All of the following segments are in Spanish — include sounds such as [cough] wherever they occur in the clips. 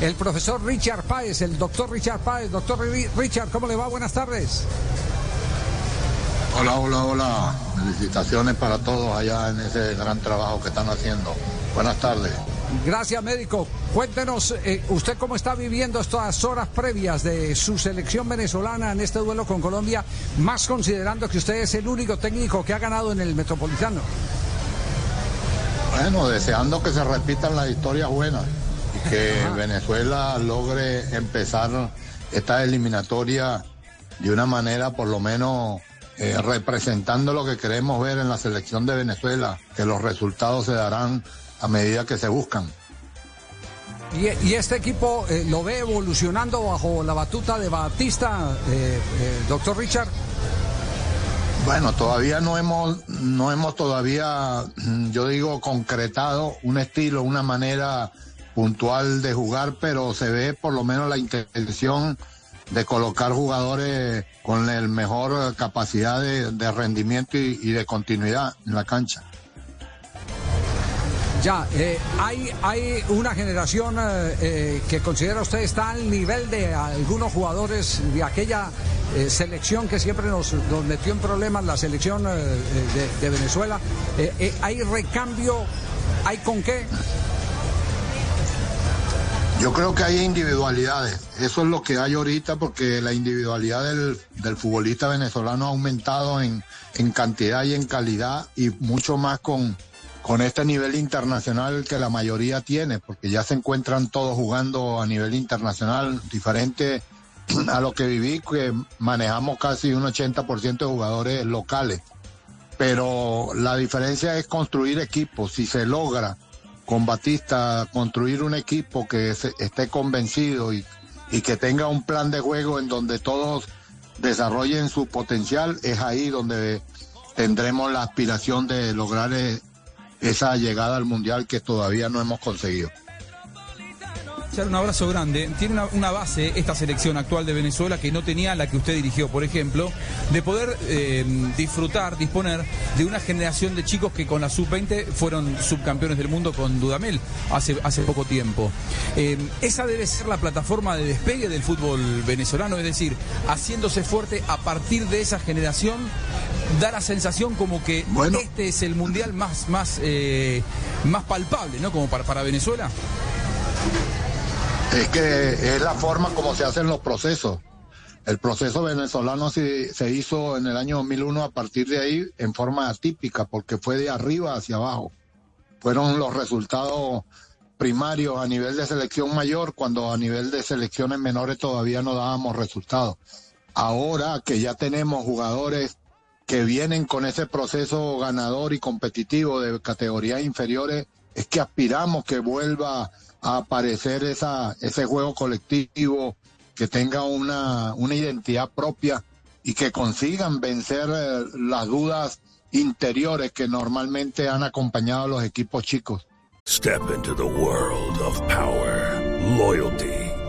El profesor Richard Páez, el doctor Richard Páez. Doctor Ri- Richard, ¿cómo le va? Buenas tardes. Hola, hola, hola. Felicitaciones para todos allá en ese gran trabajo que están haciendo. Buenas tardes. Gracias, médico. Cuéntenos, eh, ¿usted cómo está viviendo estas horas previas de su selección venezolana en este duelo con Colombia, más considerando que usted es el único técnico que ha ganado en el Metropolitano? Bueno, deseando que se repitan las historias buenas que Venezuela logre empezar esta eliminatoria de una manera por lo menos eh, representando lo que queremos ver en la selección de Venezuela, que los resultados se darán a medida que se buscan. Y, y este equipo eh, lo ve evolucionando bajo la batuta de Batista, eh, eh, doctor Richard. Bueno, todavía no hemos, no hemos todavía, yo digo, concretado un estilo, una manera puntual de jugar, pero se ve por lo menos la intención de colocar jugadores con el mejor capacidad de, rendimiento y, de continuidad en la cancha. Ya, eh, hay, hay una generación eh, eh, que considera usted está al nivel de algunos jugadores de aquella eh, selección que siempre nos, nos metió en problemas, la selección de, Venezuela. ¿Hay recambio? ¿Hay con qué? Yo creo que hay individualidades. Eso es lo que hay ahorita porque la individualidad del, del futbolista venezolano ha aumentado en, en cantidad y en calidad y mucho más con, con este nivel internacional que la mayoría tiene, porque ya se encuentran todos jugando a nivel internacional, diferente a lo que viví, que manejamos casi un 80% de jugadores locales. Pero la diferencia es construir equipos. Si se logra con Batista construir un equipo que se- esté convencido y, y que tenga un plan de juego en donde todos desarrollen su potencial, es ahí donde tendremos la aspiración de lograr eh, esa llegada al Mundial que todavía no hemos conseguido. Un abrazo grande. Tiene una, una base esta selección actual de Venezuela que no tenía la que usted dirigió, por ejemplo, de poder eh, disfrutar, disponer de una generación de chicos que con la sub-20 fueron subcampeones del mundo con Dudamel hace, hace poco tiempo. Eh, esa debe ser la plataforma de despegue del fútbol venezolano, es decir, haciéndose fuerte a partir de esa generación, da la sensación como que Bueno. este es el mundial más, más, eh, más palpable, ¿no? Como para, para Venezuela. Es que es la forma como se hacen los procesos. El proceso venezolano se, se hizo en el año 2001 a partir de ahí en forma atípica, porque fue de arriba hacia abajo. Fueron los resultados primarios a nivel de selección mayor, cuando a nivel de selecciones menores todavía no dábamos resultados. Ahora que ya tenemos jugadores que vienen con ese proceso ganador y competitivo de categorías inferiores, es que aspiramos que vuelva aparecer esa, ese juego colectivo, que tenga una, una identidad propia y que consigan vencer eh, las dudas interiores que normalmente han acompañado a los equipos chicos. Step into the world of power, loyalty,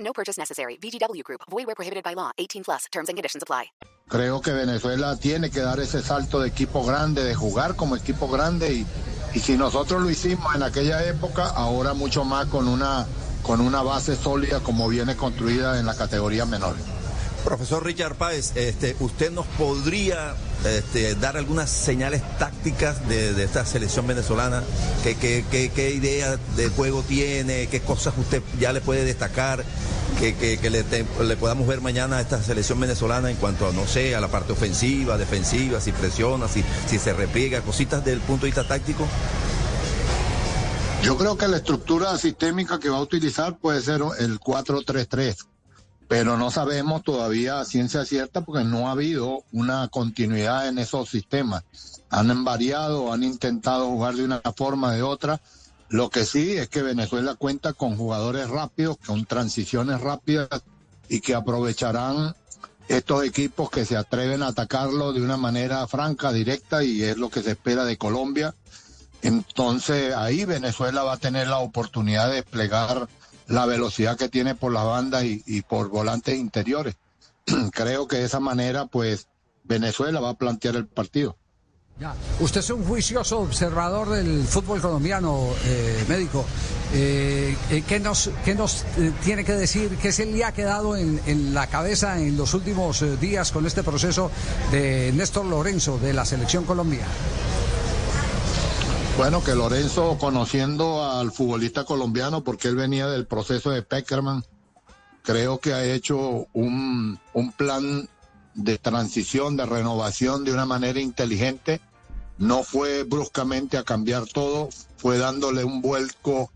No purchase necessary. VGW Group. Void where prohibited by law. 18 plus. Terms and conditions apply. Creo que Venezuela tiene que dar ese salto de equipo grande, de jugar como equipo grande y, y si nosotros lo hicimos en aquella época, ahora mucho más con una, con una base sólida como viene construida en la categoría menor. Profesor Richard Páez, este, ¿usted nos podría este, dar algunas señales tácticas de, esta selección venezolana? ¿Qué, idea de juego tiene? ¿Qué cosas usted ya le puede destacar? que, le, podamos ver mañana a esta selección venezolana en cuanto a, no sé, a la parte ofensiva, defensiva, si presiona, si, si se repliega, cositas del punto de vista táctico? Yo creo que la estructura sistémica que va a utilizar puede ser el 4-3-3, pero no sabemos todavía a ciencia cierta porque no ha habido una continuidad en esos sistemas. Han variado, han intentado jugar de una forma de otra. Lo que sí es que Venezuela cuenta con jugadores rápidos, con transiciones rápidas y que aprovecharán estos equipos que se atreven a atacarlo de una manera franca, directa y es lo que se espera de Colombia. Entonces ahí Venezuela va a tener la oportunidad de desplegar la velocidad que tiene por las bandas y, y por volantes interiores. [clears throat] Creo que de esa manera pues Venezuela va a plantear el partido. Ya. Usted es un juicioso observador del fútbol colombiano, eh, médico. Eh, eh, ¿Qué nos, qué nos eh, tiene que decir? ¿Qué se le ha quedado en, en la cabeza en los últimos eh, días con este proceso de Néstor Lorenzo de la selección colombiana? Bueno, que Lorenzo, conociendo al futbolista colombiano, porque él venía del proceso de Peckerman, creo que ha hecho un, un plan de transición, de renovación de una manera inteligente. No fue bruscamente a cambiar todo, fue dándole un vuelco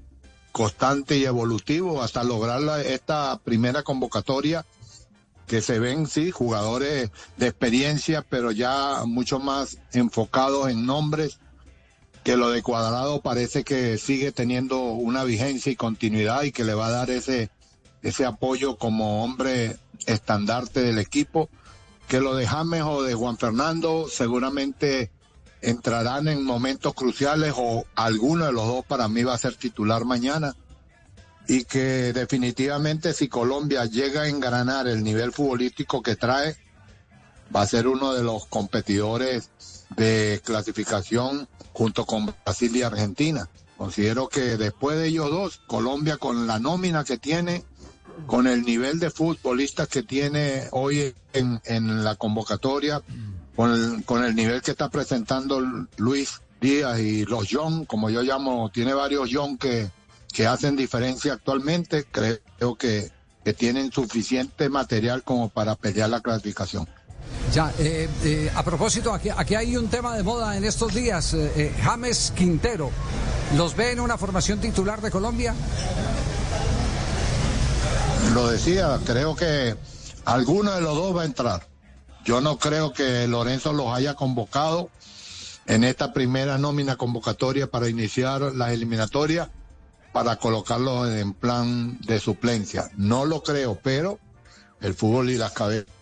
constante y evolutivo hasta lograr la- esta primera convocatoria que se ven, sí, jugadores de experiencia, pero ya mucho más enfocados en nombres que lo de Cuadrado parece que sigue teniendo una vigencia y continuidad y que le va a dar ese, ese apoyo como hombre estandarte del equipo, que lo de James o de Juan Fernando seguramente entrarán en momentos cruciales o alguno de los dos para mí va a ser titular mañana y que definitivamente si Colombia llega a engranar el nivel futbolístico que trae, va a ser uno de los competidores de clasificación junto con Brasil y Argentina. Considero que después de ellos dos, Colombia con la nómina que tiene, con el nivel de futbolistas que tiene hoy en, en la convocatoria, con el, con el nivel que está presentando Luis Díaz y los John, como yo llamo, tiene varios John que, que hacen diferencia actualmente, creo que, que tienen suficiente material como para pelear la clasificación. Ya, eh, eh, a propósito, aquí, aquí hay un tema de moda en estos días. eh, eh, James Quintero, ¿los ve en una formación titular de Colombia? Lo decía, creo que alguno de los dos va a entrar. Yo no creo que Lorenzo los haya convocado en esta primera nómina convocatoria para iniciar las eliminatorias para colocarlos en plan de suplencia. No lo creo, pero el fútbol y las cabezas